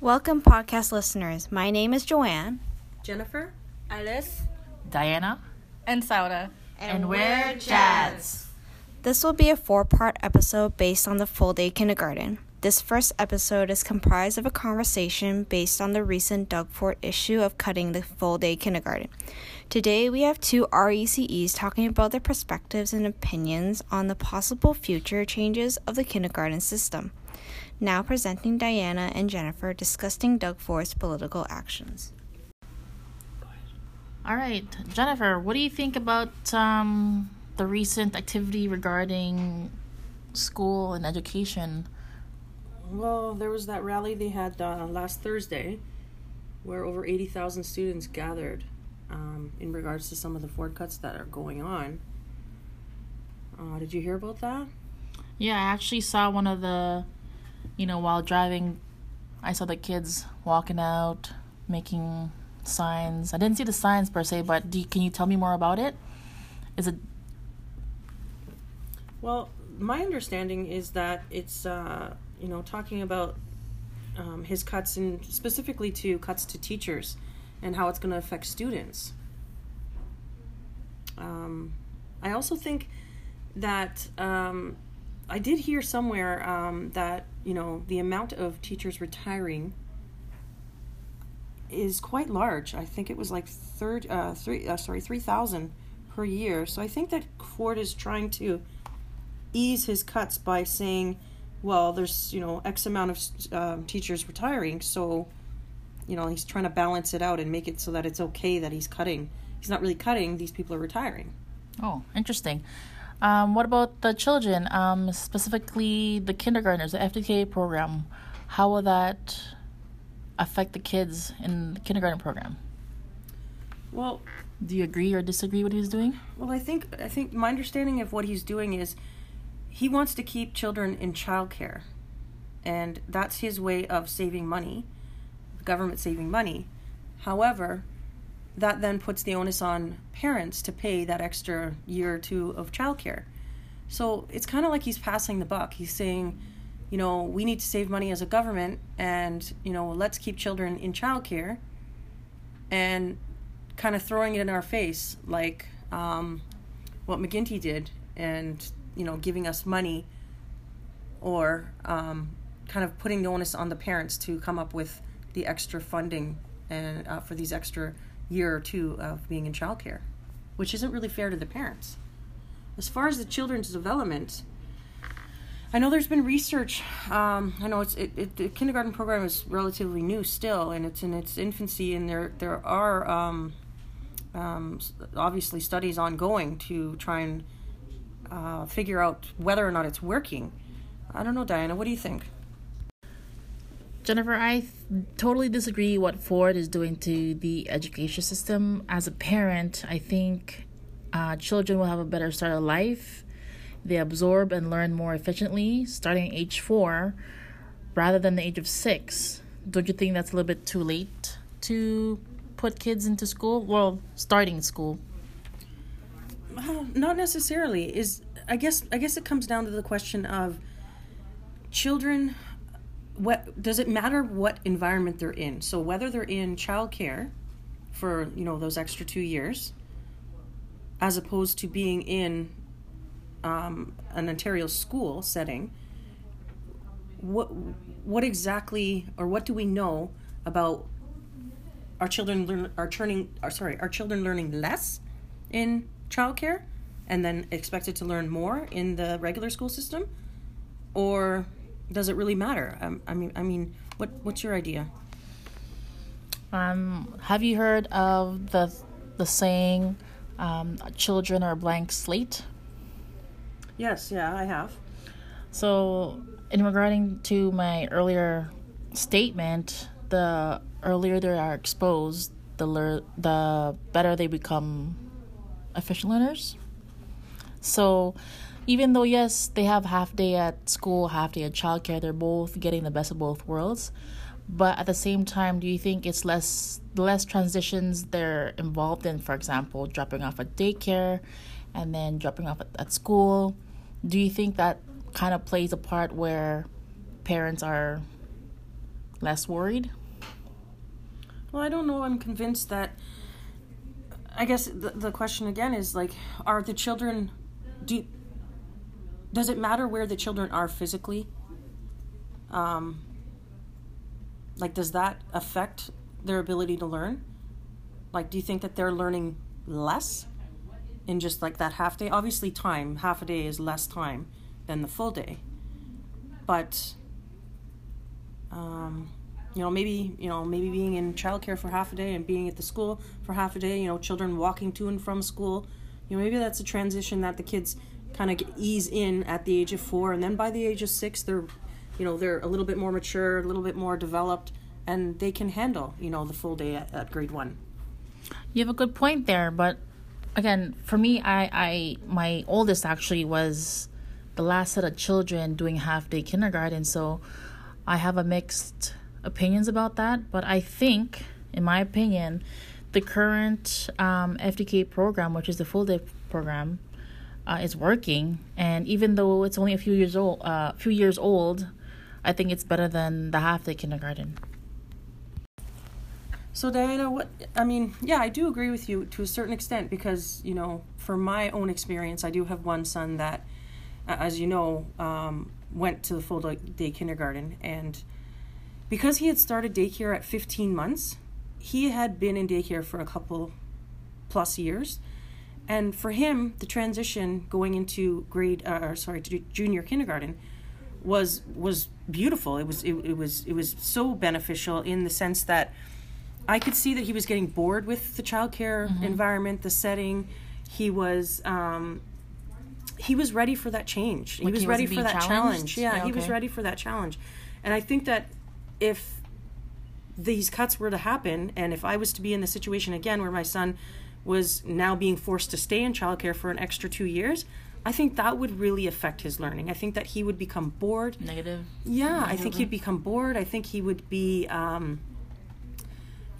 Welcome, podcast listeners. My name is Joanne. Jennifer? Alice, Diana, and Sauda. and, we're Jazz. This will be a four part episode based on the full day kindergarten. This first episode is comprised of a conversation based on the recent Doug Ford issue of cutting the full day kindergarten. Today, we have two RECEs talking about their perspectives and opinions on the possible future changes of the kindergarten system. Now, presenting Diana and Jennifer discussing Doug Ford's political actions. All right, Jennifer, what do you think about um, the recent activity regarding school and education? Well, there was that rally they had uh, last Thursday where over 80,000 students gathered um, in regards to some of the Ford cuts that are going on. Uh, did you hear about that? Yeah, I actually saw one of the, you know, while driving, I saw the kids walking out, making signs. I didn't see the signs per se, but you, can you tell me more about it? Is it Well, my understanding is that it's, uh, you know, talking about um, his cuts and specifically to cuts to teachers and how it's going to affect students. Um, I also think that um, I did hear somewhere um, that you know the amount of teachers retiring is quite large. I think it was like third, uh, three, uh, sorry, three thousand per year. So I think that Ford is trying to ease his cuts by saying, well, there's you know X amount of um, teachers retiring, so you know he's trying to balance it out and make it so that it's okay that he's cutting. He's not really cutting; these people are retiring. Oh, interesting. Um, what about the children, um, specifically the kindergartners, the FDK program? How will that affect the kids in the kindergarten program? Well, Do you agree or disagree with what he's doing? Well, I think I think my understanding of what he's doing is he wants to keep children in childcare, and that's his way of saving money, the government saving money. However, that then puts the onus on parents to pay that extra year or two of childcare. So it's kind of like he's passing the buck. He's saying, you know, we need to save money as a government, and you know, let's keep children in childcare, and kind of throwing it in our face, like um, what McGuinty did, and you know, giving us money, or um, kind of putting the onus on the parents to come up with the extra funding and uh, for these extra year or two of being in childcare, which isn't really fair to the parents. As far as the children's development, I know there's been research. Um, I know it's it, it, the kindergarten program is relatively new still, and it's in its infancy, and there there are um, um, obviously studies ongoing to try and uh, figure out whether or not it's working. I don't know, Diana. What do you think? Jennifer, I totally disagree what Ford is doing to the education system. As a parent, I think uh, children will have a better start of life. They absorb and learn more efficiently starting age four rather than the age of six. Don't you think that's a little bit too late to put kids into school? Well, starting school. Not necessarily. Is I guess I guess it comes down to the question of children. What does it matter what environment they're in? So whether they're in childcare for you know those extra two years, as opposed to being in um, an Ontario school setting. What what exactly or what do we know about our children learn are turning are sorry our children learning less in childcare and then expected to learn more in the regular school system? Or does it really matter? Um, i mean i mean what what's your idea? Um, have you heard of the the saying, um, "Children are a blank slate"? yes yeah i have. So, in regarding to my earlier statement, the earlier they are exposed, the lear- the better they become efficient learners. So, even though yes, they have half day at school, half day at childcare, they're both getting the best of both worlds. But at the same time, do you think it's less less transitions they're involved in? For example, dropping off at daycare, and then dropping off at, at school. Do you think that kind of plays a part where parents are less worried? Well, I don't know. I'm convinced that. I guess the, the question again is like, are the children. Do, does it matter where the children are physically? Um, like, does that affect their ability to learn? Like, do you think that they're learning less in just like that half day? Obviously, time, half a day is less time than the full day. But, um, you know, maybe, you know, maybe being in childcare for half a day and being at the school for half a day, you know, children walking to and from school, you know, maybe that's a transition that the kids kind of ease in at the age of four. And then by the age of six, they're, you know, they're a little bit more mature, a little bit more developed, and they can handle, you know, the full day at, at grade one. You have a good point there, but again, for me, I, I my oldest actually was the last set of children doing half day kindergarten, so I have a mixed opinions about that. But I think, in my opinion, the current um, FDK program, which is the full day program, uh, is working. And even though it's only a few years old, uh, few years old, I think it's better than the half day kindergarten. So Diana, what I mean, yeah, I do agree with you to a certain extent because you know, from my own experience, I do have one son that, as you know, um, went to the full day kindergarten, and because he had started daycare at 15 months, he had been in daycare for a couple plus years, and for him, the transition going into grade, uh, or sorry, junior kindergarten, was was beautiful. It was it, it was it was so beneficial in the sense that I could see that he was getting bored with the childcare mm-hmm. environment, the setting. He was um, he was ready for that change. Like he was he ready for that challenged? challenge. Yeah, yeah okay. he was ready for that challenge. And I think that if these cuts were to happen, and if I was to be in the situation again where my son was now being forced to stay in childcare for an extra two years, I think that would really affect his learning. I think that he would become bored. Negative. Yeah, Negative. I think he'd become bored. I think he would be. Um,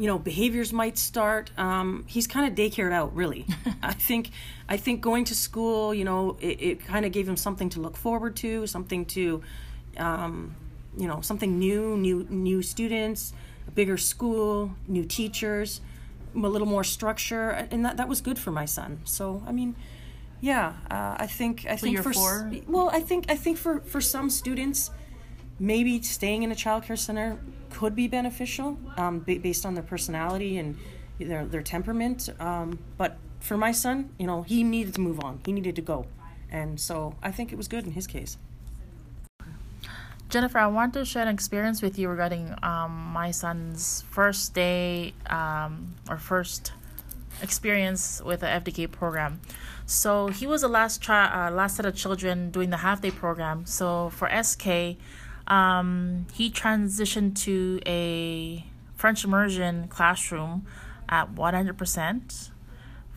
you know behaviors might start um, he's kind of daycared out really i think i think going to school you know it, it kind of gave him something to look forward to something to um, you know something new new new students a bigger school new teachers a little more structure and that, that was good for my son so i mean yeah uh, i think i so think for four? well i think i think for for some students maybe staying in a child care center could be beneficial um, based on their personality and their, their temperament. Um, but for my son, you know, he needed to move on. He needed to go. And so I think it was good in his case. Jennifer, I want to share an experience with you regarding um, my son's first day um, or first experience with the FDK program. So he was the last chi- uh, last set of children doing the half day program. So for SK, um, he transitioned to a French immersion classroom at 100%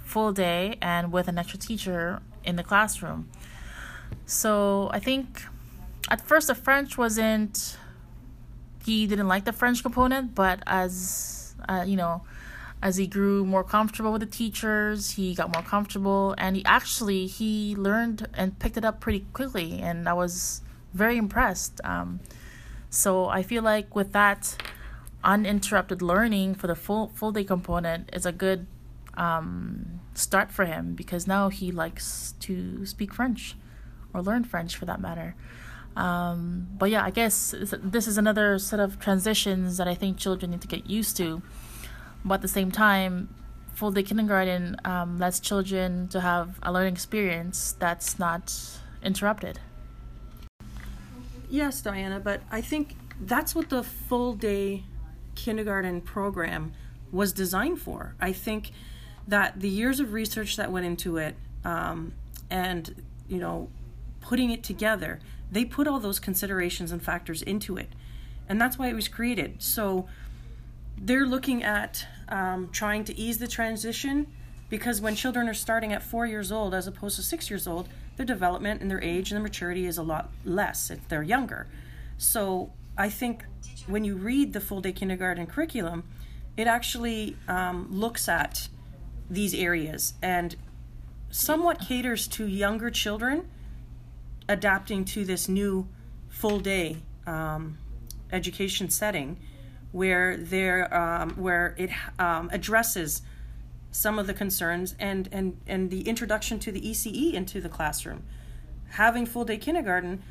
full day and with an extra teacher in the classroom. So I think at first the French wasn't, he didn't like the French component, but as, uh, you know, as he grew more comfortable with the teachers he got more comfortable and he actually he learned and picked it up pretty quickly and i was very impressed. Um, so I feel like with that uninterrupted learning for the full full day component is a good um, start for him because now he likes to speak French or learn French for that matter. Um, but yeah, I guess this is another set of transitions that I think children need to get used to. But at the same time, full day kindergarten um, lets children to have a learning experience that's not interrupted. Yes, Diana, but I think that's what the full day kindergarten program was designed for. I think that the years of research that went into it um, and, you know, putting it together, they put all those considerations and factors into it. And that's why it was created. So they're looking at um, trying to ease the transition because when children are starting at four years old as opposed to six years old, their development and their age and their maturity is a lot less if they're younger. So I think when you read the full day kindergarten curriculum, it actually um, looks at these areas and somewhat caters to younger children adapting to this new full day um, education setting where there um, where it um, addresses some of the concerns and, and and the introduction to the ECE into the classroom having full day kindergarten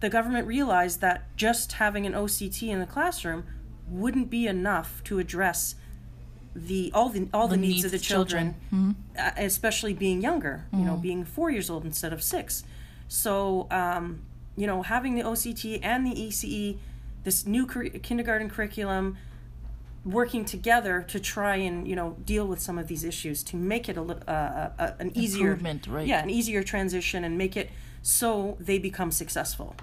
the government realized that just having an OCT in the classroom wouldn't be enough to address the all the all the, The needs, needs of the children. children, uh, especially being younger. You know, being four years old instead of six. So, um, you know, having the OCT and the ECE, this new curri- kindergarten curriculum, working together to try and you know deal with some of these issues to make it a uh, uh, uh, an easier right. yeah an easier transition and make it so they become successful.